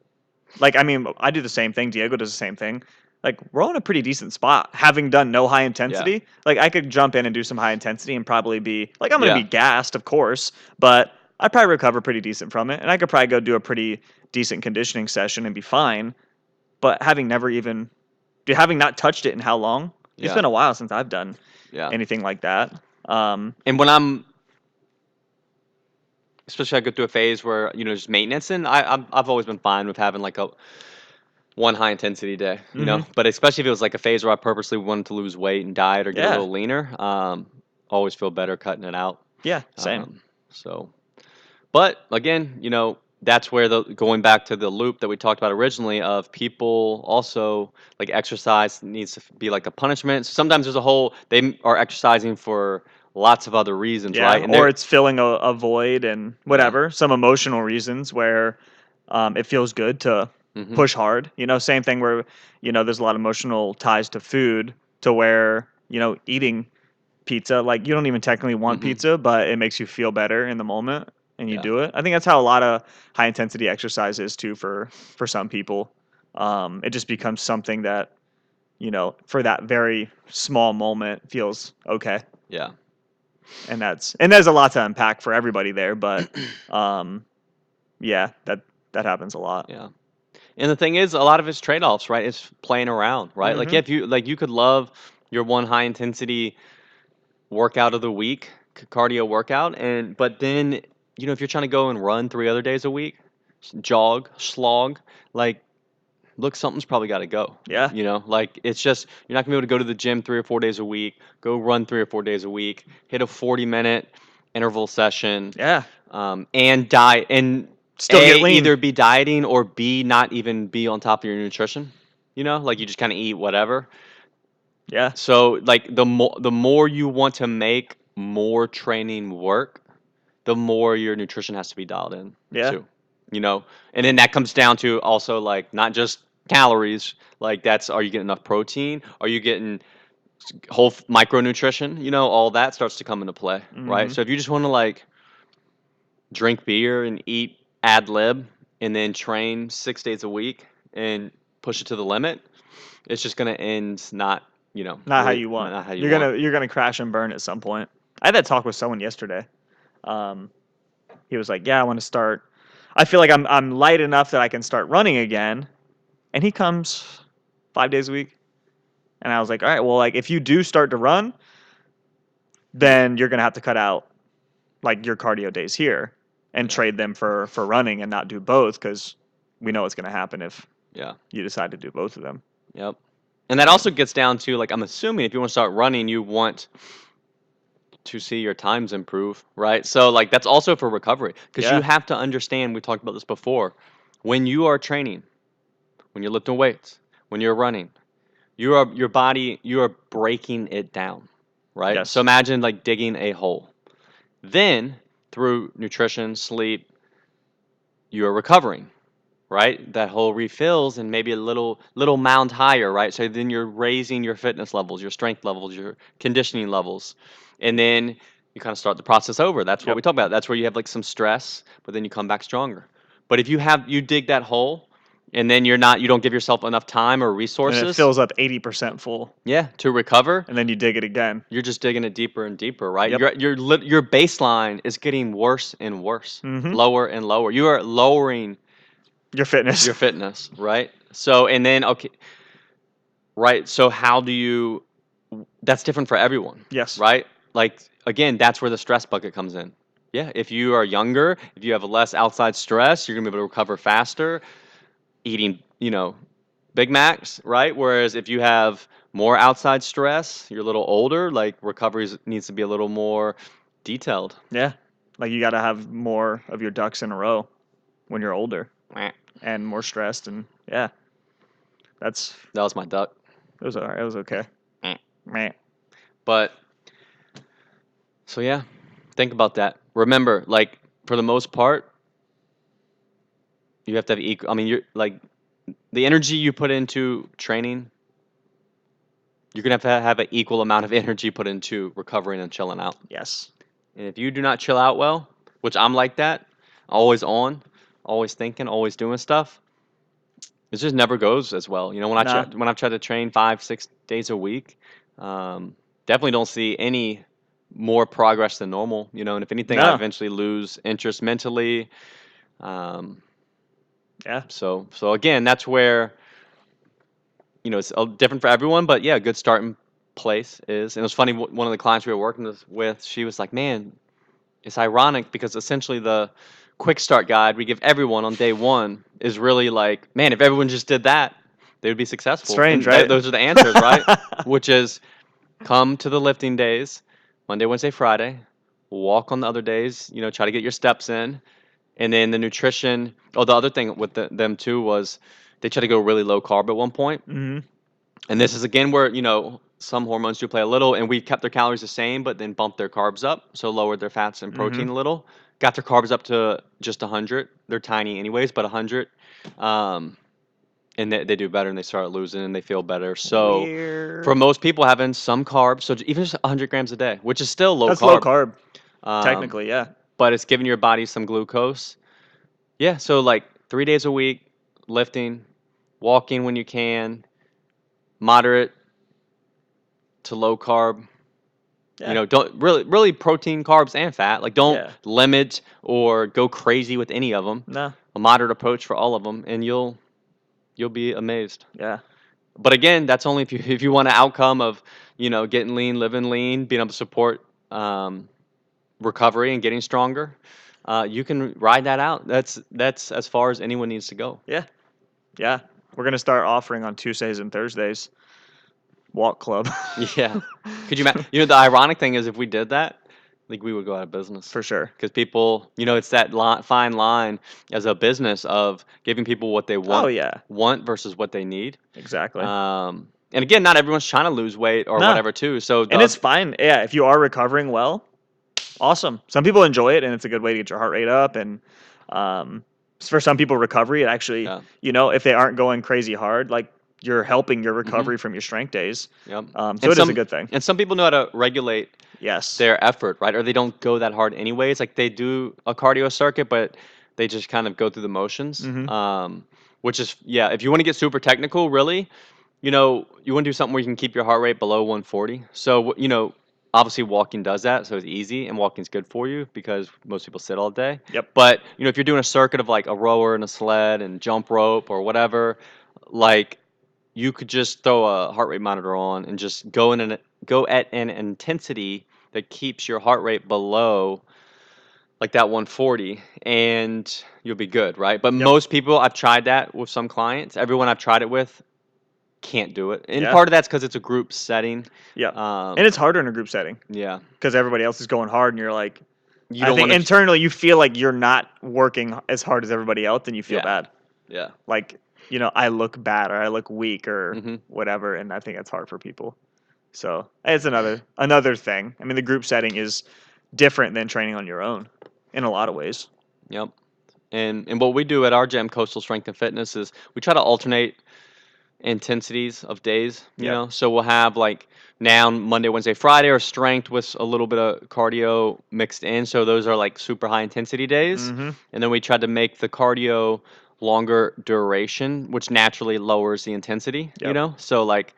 like I mean, I do the same thing. Diego does the same thing. Like we're on a pretty decent spot, having done no high intensity. Like I could jump in and do some high intensity and probably be like I'm gonna Yeah. be gassed, of course, but I'd probably recover pretty decent from it, and I could probably go do a pretty decent conditioning session and be fine. But having never even, having not touched it in how long? It's Yeah. been a while since I've done yeah. anything like that. Um, And when I'm, especially I go through a phase where you know just maintenance, and I I'm, I've always been fine with having like a one high intensity day, you know. Mm-hmm. But especially if it was like a phase where I purposely wanted to lose weight and diet or get Yeah. a little leaner, um, always feel better cutting it out. yeah, same. Um, so, but again, you know, that's where the going back to the loop that we talked about originally of people also like exercise needs to be like a punishment. So Sometimes there's a whole they are exercising for lots of other reasons, yeah, right? And or it's filling a, a void and whatever, some emotional reasons where um, it feels good to Mhm. push hard. You know, same thing where you know there's a lot of emotional ties to food to where you know eating pizza like you don't even technically want Mhm. pizza, but it makes you feel better in the moment and you Yeah. do it. I think that's how a lot of high intensity exercise is too for for some people. Um, it just becomes something that you know for that very small moment feels okay yeah, and that's and there's a lot to unpack for everybody there but um yeah that that happens a lot yeah. And the thing is, a lot of it's trade offs, right? It's playing around, right? Like Mhm. if you like, you could love your one high intensity workout of the week, cardio workout, and but then you know if you're trying to go and run three other days a week, jog, slog, like look, something's probably got to go. yeah You know, like it's just you're not gonna be able to go to the gym three or four days a week, go run three or four days a week, hit a 40 minute interval session, yeah um, and diet and still a, get lean either be dieting or b not even be on top of your nutrition. You know, like you just kind of eat whatever. Yeah. So like the more the more you want to make more training work, the more your nutrition has to be dialed in. Yeah. Too. You know, and then that comes down to also like not just calories. Like that's are you getting enough protein? Are you getting whole f- micronutrition? You know, all that starts to come into play, right? Mhm. So if you just want to like drink beer and eat ad lib and then train six days a week and push it to the limit, it's just gonna end not you know Not how you want. Not how you you're want. gonna you're gonna crash and burn at some point. I had that talk with someone yesterday. Um, he was like, "Yeah, I want to start. I feel like I'm I'm light enough that I can start running again." And he comes five days a week, and I was like, "All right, well, like if you do start to run, then you're gonna have to cut out like your cardio days here and trade them for for running and not do both because we know what's gonna happen if Yeah. you decide to do both of them." Yep. And that also gets down to like I'm assuming if you want to start running, you want to see your times improve, right? So like that's also for recovery because Yeah. you have to understand. We talked about this before. When you are training, when you're lifting weights, when you're running, you are your body. You are breaking it down, right? Yes. So imagine like digging a hole. Then through nutrition, sleep, you are recovering right? That hole refills and maybe a little little mound higher, right? So then you're raising your fitness levels, your strength levels, your conditioning levels. And then you kind of start the process over. That's what Yep. we talk about. That's where you have like some stress, but then you come back stronger. But if you have you dig that hole and then you're not you don't give yourself enough time or And resources, it fills up eighty percent full, yeah, to recover, and then you dig it again. you're just digging it deeper and deeper, right? Yep. Your your your baseline is getting worse and worse, Mhm. lower and lower. You are lowering Your fitness. your fitness, right? So and then okay, right? So how do you? That's different for everyone, yes. right? Like again, that's where the stress bucket comes in. Yeah, if you are younger, if you have less outside stress, you're gonna be able to recover faster. Eating, you know, Big Macs, right? Whereas if you have more outside stress, you're a little older. Like recovery needs to be a little more detailed. Yeah. Like you got to have more of your ducks in a row when you're older and more stressed, and yeah, that's That was my duck. it was alright. It was okay. But so yeah, think about that. Remember, like for the most part, you have to have equal. I mean, you're like the energy you put into training. You're gonna have to have an equal amount of energy put into recovering and chilling out. Yes. And if you do not chill out well, which I'm like that, always on, always thinking, always doing stuff, it just never goes as well. You know, when I try, when I've tried to train five, six days a week, um, definitely don't see any more progress than normal. You know, and if anything, I eventually lose interest mentally. Um, Yeah. so, so again, that's where, you know, it's uh, different for everyone. But yeah, a good starting place is. And it was funny. One of the clients we were working with- she was like, "Man, it's ironic because essentially the quick start guide we give everyone on day one is really like, man, if everyone just did that, they would be successful. Strange, And th- right? those are the answers, right? Which is come to the lifting days, Monday, Wednesday, Friday, walk on the other days, you know, try to get your steps in. And then the nutrition, oh, the other thing with the, them too was they try to go really low carb at one point. hmm And this is again where, you know, some hormones do play a little, and we kept their calories the same, but then bumped their carbs up, so lowered their fats and protein a little. Got their carbs up to just 100. They're tiny anyways, but 100. Um, and they, they do better and they start losing and they feel better. So Weird. for most people, having some carbs, so even just 100 grams a day, which is still low that's carb, low carb, um, technically. Yeah. but it's giving your body some glucose. Yeah, so like three days a week, lifting, walking when you can, moderate to low carb. Yeah. You know, don't really, really protein, carbs, and fat. Like, don't Yeah. limit or go crazy with any of them. No. A moderate approach for all of them, and you'll you'll be amazed. Yeah. But again, that's only if you if you want an outcome of you know getting lean, living lean, being able to support um, recovery and getting stronger. Uh, you can ride that out. That's that's as far as anyone needs to go. Yeah. Yeah. We're gonna start offering on Tuesdays and Thursdays. Walk club. Yeah. Could you imagine? You know, the ironic thing is, if we did that, like we would go out of business For sure. because people, you know, it's that li- fine line as a business of giving people what they want Oh yeah. want versus what they need. Exactly. Um, and again, not everyone's trying to lose weight or No. whatever too. So and the- it's fine. Yeah, if you are recovering well, awesome. Some people enjoy it, and it's a good way to get your heart rate up. And um, for some people, recovery it actually, Yeah. you know, if they aren't going crazy hard, like you're helping your Mm-hmm. recovery from your strength days. Yep. Um, so And it is some- a good thing. And some people know how to regulate Yes. their effort, right? Or they don't go that hard anyways. Like they do a cardio circuit, but they just kind of go through the motions. Mhm. Um, which is yeah. If you want to get super technical, really, you know, you want to do something where you can keep your heart rate below 140. So you know, obviously walking does that, so it's easy, and walking's good for you because most people sit all day. Yep. But you know, if you're doing a circuit of like a rower and a sled and jump rope or whatever, like you could just throw a heart rate monitor on and just go in an go at an intensity that keeps your heart rate below like that 140 and you'll be good right but Yep. most people i've tried that with some clients everyone i've tried it with can't do it and Yeah. part of that's because it's a group setting Yeah. um, and it's harder in a group setting yeah because everybody else is going hard, and you're like, you I don't think internally you feel like you're not working as hard as everybody else, and you feel Yeah. bad. yeah Like, you know, I look bad or I look weak or Mhm. whatever, and I think that's hard for people. So it's another another thing. I mean, the group setting is different than training on your own in a lot of ways. Yep. And and what we do at our gym, Coastal Strength and Fitness, is we try to alternate intensities of days. You Yep. know, so we'll have like now Monday, Wednesday, Friday, or strength with a little bit of cardio mixed in. So those are like super high intensity days. hmm And then we try to make the cardio longer duration, which naturally lowers the intensity. You know, so like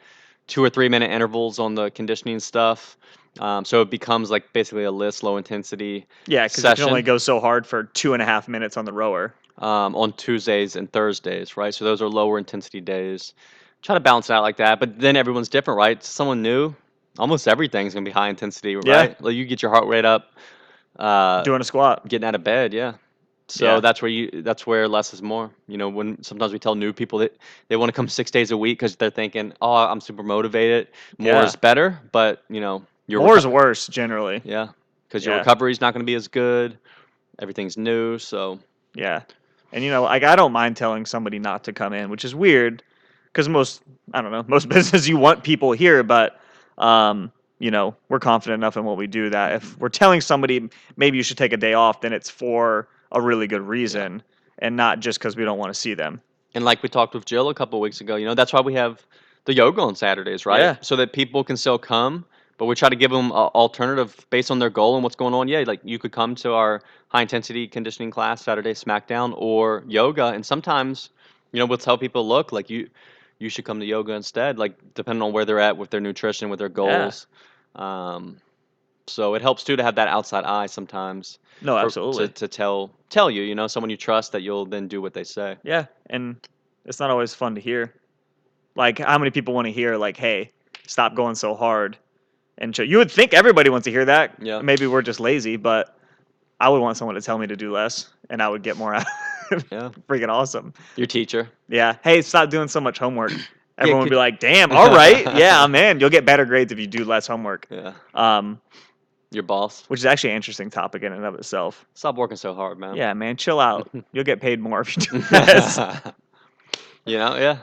two or three minute intervals on the conditioning stuff. Um, so it becomes like basically a list, low intensity Yeah, because you can only go so hard for two and a half minutes on the rower. um, on Tuesdays and Thursdays, right? So those are lower intensity days. Try to balance it out like that, but then everyone's different, right? Someone new, almost everything's gonna be high intensity, right? Yeah. Like you get your heart rate up, uh, doing a squat. getting out of bed, yeah. So Yeah. that's where you that's where less is more. You know, when sometimes we tell new people that they want to come six days a week because they're thinking, oh, I'm super motivated, more Yeah. is better, but you know, your More reco- is worse generally. yeah, because your Yeah. recovery is not going to be as good. Everything's new, so Yeah. And you know, like I don't mind telling somebody not to come in, which is weird because most I don't know, most business you want people here, but um, you know, we're confident enough in what we do that if we're telling somebody maybe you should take a day off, then it's for a really good reason and not just because we don't want to see them. And like we talked with Jill a couple weeks ago, you know, that's why we have the yoga on Saturdays, right? Yeah. So that people can still come, but we try to give them an alternative based on their goal and what's going on. Yeah, like you could come to our high intensity conditioning class Saturday SmackDown or yoga, and sometimes, you know, we'll tell people, look, like you, you should come to yoga instead, like depending on where they're at with their nutrition, with their goals. Um, so it helps too to have that outside eye sometimes. No, for- absolutely. To, to tell tell you, you know, someone you trust that you'll then do what they say. Yeah, and it's not always fun to hear. Like, how many people want to hear, like, "Hey, stop going so hard"? And ch- you would think everybody wants to hear that. Yeah. Maybe we're just lazy, but I would want someone to tell me to do less, and I would get more out. Yeah. Freaking awesome. Your teacher. Yeah. Hey, stop doing so much homework. Everyone would could- be like, "Damn, all right, yeah, I'm in. You'll get better grades if you do less homework." Yeah. Um, Your boss. which is actually an interesting topic in and of itself. Stop working so hard, man. Yeah, man, chill out. You'll get paid more if you do less. you know, yeah.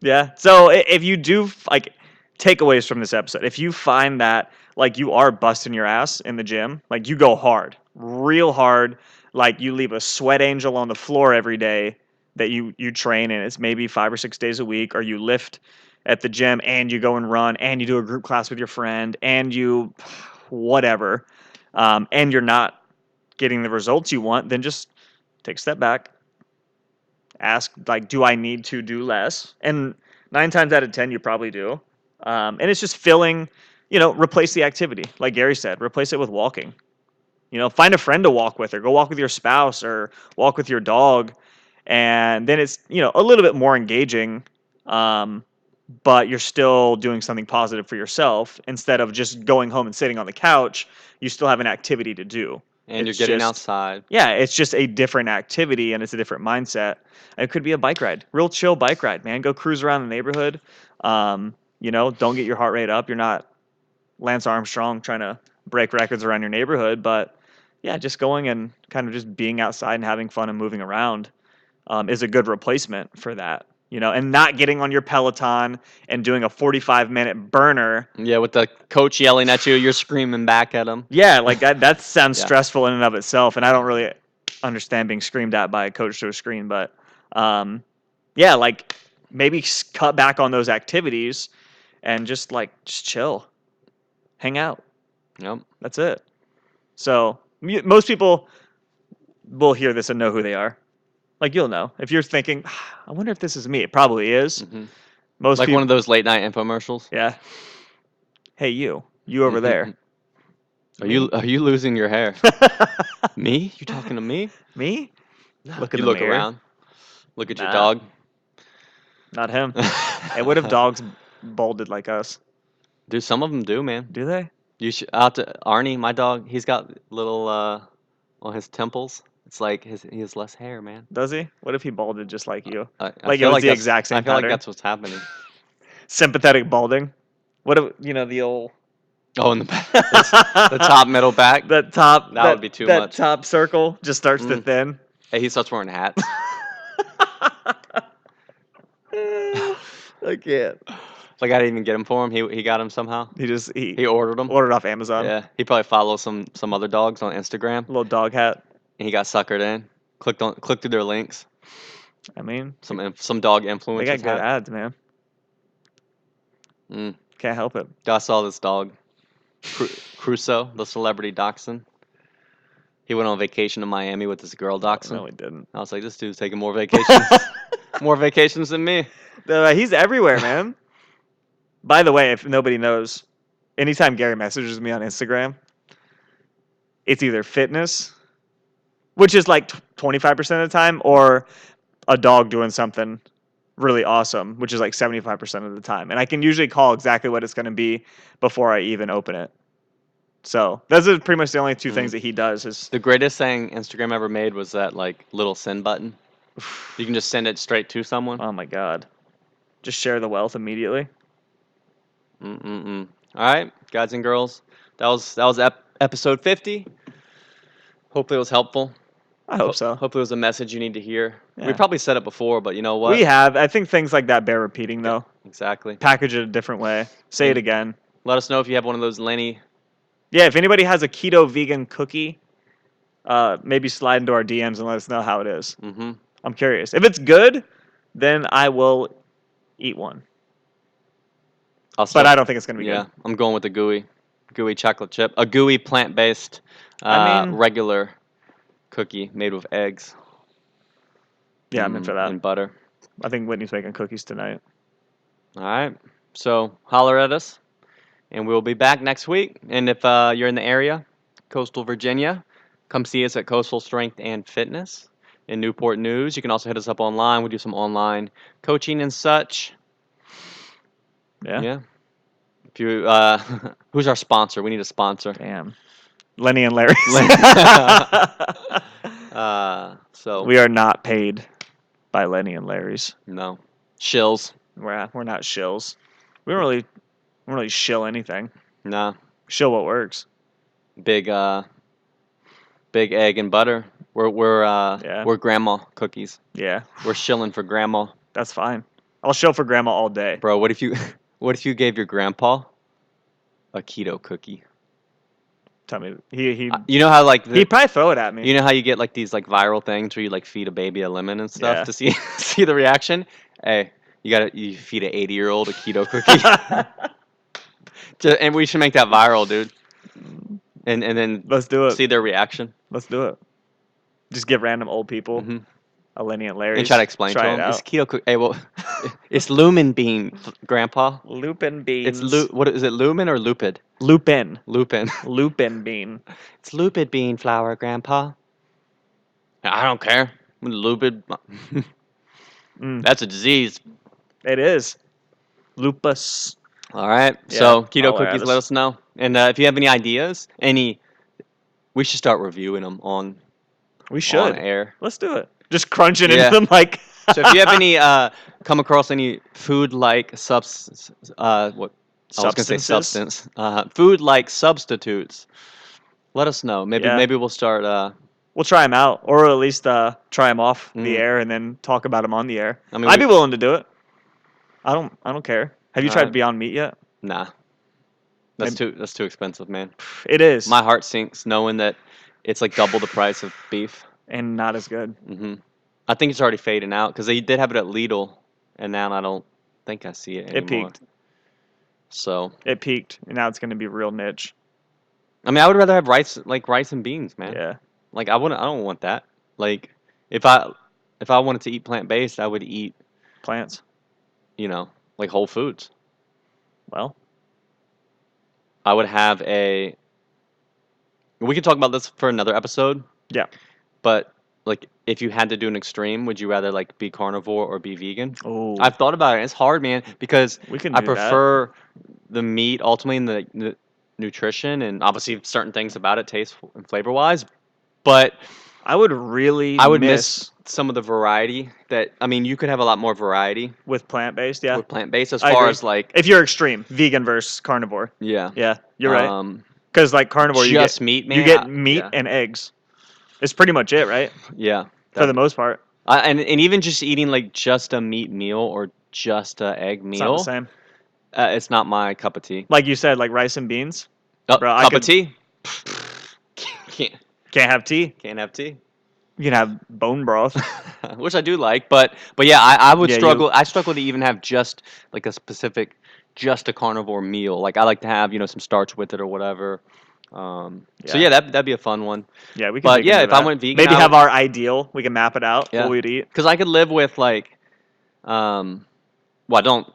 Yeah. So i- if you do f- like takeaways from this episode, if you find that like you are busting your ass in the gym, like you go hard, real hard, like you leave a sweat angel on the floor every day that you you train and it's maybe 5 or 6 days a week or you lift at the gym and you go and run and you do a group class with your friend and you whatever um, and you're not getting the results you want then just take a step back. Ask like do i need to do less? And nine times out of ten you probably do. Um, and it's just filling you know replace the activity like gary said replace it with walking. You know find a friend to walk with or go walk with your spouse or walk with your dog. And then it's you know a little bit more engaging um, but you're still doing something positive for yourself instead of just going home and sitting on the couch you still have an activity to do And It's you're getting just- outside. yeah, it's just a different activity and it's a different mindset. It could be a bike ride, real chill bike ride, man. Go cruise around the neighborhood. Um, you know, don't get your heart rate up. You're not Lance Armstrong trying to break records around your neighborhood, but yeah, just going and kind of just being outside and having fun and moving around um, is a good replacement for that. You know, and not getting on your Peloton and doing a 45 minute burner. Yeah, with the coach yelling at you, you're screaming back at him. Yeah, like that, that sounds Yeah. stressful in and of itself. And I don't really understand being screamed at by a coach to a screen, but um, yeah, like maybe cut back on those activities and just like just chill, hang out. Yep. That's it. So most people will hear this and know who they are. Like you'll know if you're thinking, "Ah, I wonder if this is me. It probably is. hmm Most Like people, one of those late night infomercials. yeah. Hey, you, you over Mhm. there. Are you are you losing your hair? me? You talking to me? me? Look in you look mirror. around. Look at your dog. Not him. Hey, what if dogs bolded like us? Do some of them do, man. Do they? You should out to Arnie, my dog. He's got little uh on his temples. It's like his he has less hair, man. Does he? What if he balded just like you? I, I Like, it was the exact same I feel pattern. like that's what's happening. Sympathetic balding. What if you know the old Oh, in the back, the top middle back. that top That would be too that much. top circle just starts to Mm. thin. Hey, he starts wearing hats. I can't. like I didn't even get him for him. He he got him somehow. He just he, He ordered them. ordered off Amazon. Yeah, he probably follows some some other dogs on Instagram, Little dog hat. And he got suckered in. Clicked on clicked through their links. I mean, Some inf- some dog influence. they got good ads, man. Mm. Can't help it. I saw this dog, Cru- Crusoe, the celebrity dachshund. He went on vacation to Miami with this girl dachshund. No, he didn't. I was like, this dude's taking more vacations, more vacations than me. Uh, he's everywhere, man. By the way, if nobody knows, anytime Gary messages me on Instagram, it's either fitness, which is like twenty five percent of the time, or a dog doing something really awesome, which is like seventy five percent of the time. And I can usually call exactly what it's going to be before I even open it. So those are pretty much the only two mm-hmm. things that he does. Is The greatest thing Instagram ever made was that like little send button. You can just send it straight to someone. oh my god, just share the wealth immediately. Mm-mm-mm. All right, guys and girls, that was that was ep- episode fifty. Hopefully, it was helpful. I hope so. Hopefully, it was a message you need to hear. We probably said it before, but you know what? We have. I think things like that bear repeating though. exactly. package it a different way. Say it Mm. again. Let us know if you have one of those Lenny. Yeah, if anybody has a keto vegan cookie, uh, maybe slide into our DMs and let us know how it is. Mm-hmm. I'm curious. If it's good, then I will eat one. I'll But I don't think it's gonna be Yeah, good. I'm going with the gooey, gooey chocolate chip. A gooey plant-based, uh, I mean- regular cookie made with eggs. Yeah, I'm in for that. And butter. I think Whitney's making cookies tonight. All right. So holler at us, and we'll be back next week. And if uh, you're in the area, coastal Virginia, come see us at Coastal Strength and Fitness in Newport News. You can also hit us up online. We do some online coaching and such. Yeah. Yeah. If you, uh, who's our sponsor? We need a sponsor. Damn. Lenny and Larry. Uh, so we are not paid by Lenny and Larry's. no shills. We're we're not shills. We don't really we don't really shill anything. Nah. Shill what works. Big uh, big egg and butter. We're we're uh, Yeah. we're grandma cookies. Yeah, We're shilling for grandma. that's fine. I'll shill for grandma all day. Bro, what if you what if you gave your grandpa a keto cookie? Tell me, he he Uh, You know how like the, he'd probably throw it at me. you know how you get like these like viral things where you like feed a baby a lemon and stuff Yeah. to see see the reaction? Hey, you got to you feed an 80-year-old a keto cookie. Ju- and we should make that viral, dude. And and then Let's do it. see their reaction. Let's do it. Just give random old people Mhm. A Lenny and Larry. And try to explain try to it. It's keto. Hey, well, it's lumen bean, grandpa. Lupin beans. It's lu- what is it? Lumen or lupid? lupin. Lupin. Lupin bean. It's lupid bean flour, Grandpa. I don't care. Lupid. Mm, That's a disease. it is. Lupus. All right. Yeah, so keto cookies, let us know. And uh, if you have any ideas, any, we should start reviewing them on We on should. air. Let's do it. Just crunching Yeah. into them like. So if you have any, uh, come across any food-like substance, uh, what I was gonna say Substances? substance, uh, food-like substitutes, let us know. Maybe Yeah. maybe we'll start uh, We'll try them out, or at least uh, try them off the Mm. air and then talk about them on the air. I mean, I'd we- be willing to do it. I don't. I don't care. Have you tried Alright. Beyond Meat yet? Nah. That's Maybe- too that's too expensive, man. It is, My heart sinks knowing that it's like double the price of beef. And not as good. hmm I think it's already fading out because they did have it at Lidl, and now I don't think I see it anymore. It peaked. So It peaked, and now it's going to be real niche. I mean, I would rather have rice like rice and beans, man. Yeah. Like I wouldn't. I don't want that. Like if I if I wanted to eat plant based, I would eat Plants. you know like Whole Foods. Well, I would have a. We can talk about this for another episode. Yeah. But like, if you had to do an extreme, would you rather like be carnivore or be vegan? oh, I've thought about it. It's hard, man, because we can. Do I that. prefer the meat ultimately in the nu- nutrition and obviously certain things about it, taste and flavor wise. But I would really. I would miss, some of the variety that I mean, you could have a lot more variety with plant based. Yeah. with plant based as I far agree. as like If you're extreme, vegan versus carnivore. yeah. Yeah, you're right. Um, Because like carnivore, you get just meat, man. you get I- meat Yeah. and eggs. It's pretty much it, right? yeah. For the most part, I, and and even just eating like just a meat meal or just a egg it's not meal, the same. uh, it's not my cup of tea. Like you said, like rice and beans. Oh, Bro, I cup could- of tea? can't Can't have tea. can't have tea. You can have bone broth. Which I do like, but but yeah, I, I would Yeah, you- struggle. I struggle to even have just like a specific, just a carnivore meal. Like I like to have you know some starch with it or whatever. Um, So Yeah. yeah, that that'd be a fun one. Yeah, we can. But yeah, if I went vegan, maybe have our ideal. We can map it out. Yeah. What we'd eat. Because I could live with like, um, well, I don't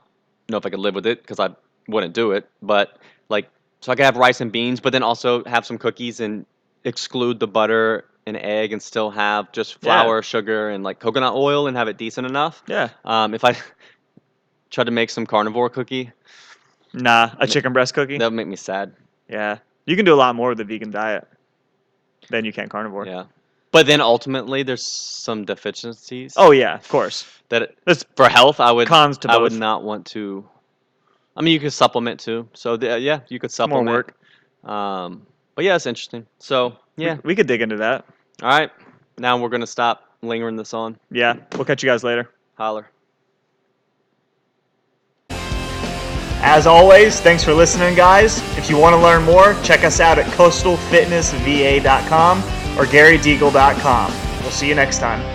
know if I could live with it because I wouldn't do it. But like, so I could have rice and beans, but then also have some cookies and exclude the butter and egg and still have just Yeah. flour, sugar, and like coconut oil and have it decent enough. Yeah. Um, if I tried to make some carnivore cookie, Nah, a chicken breast cookie. that would make me sad. Yeah, you can do a lot more with a vegan diet than you can carnivore. Yeah. But then ultimately, there's some deficiencies. Oh yeah, of course. that There's for health, I would cons to I both. would not want to. I mean, you could supplement too. So the, yeah, you could supplement. More work. Um, but yeah, it's interesting. So We- yeah, we, could dig into that. all right. Now we're gonna stop lingering this on. Yeah, we'll catch you guys later. Holler. As always, thanks for listening, guys. If you want to learn more, check us out at coastalfitnessva.com or garydeagle.com. We'll see you next time.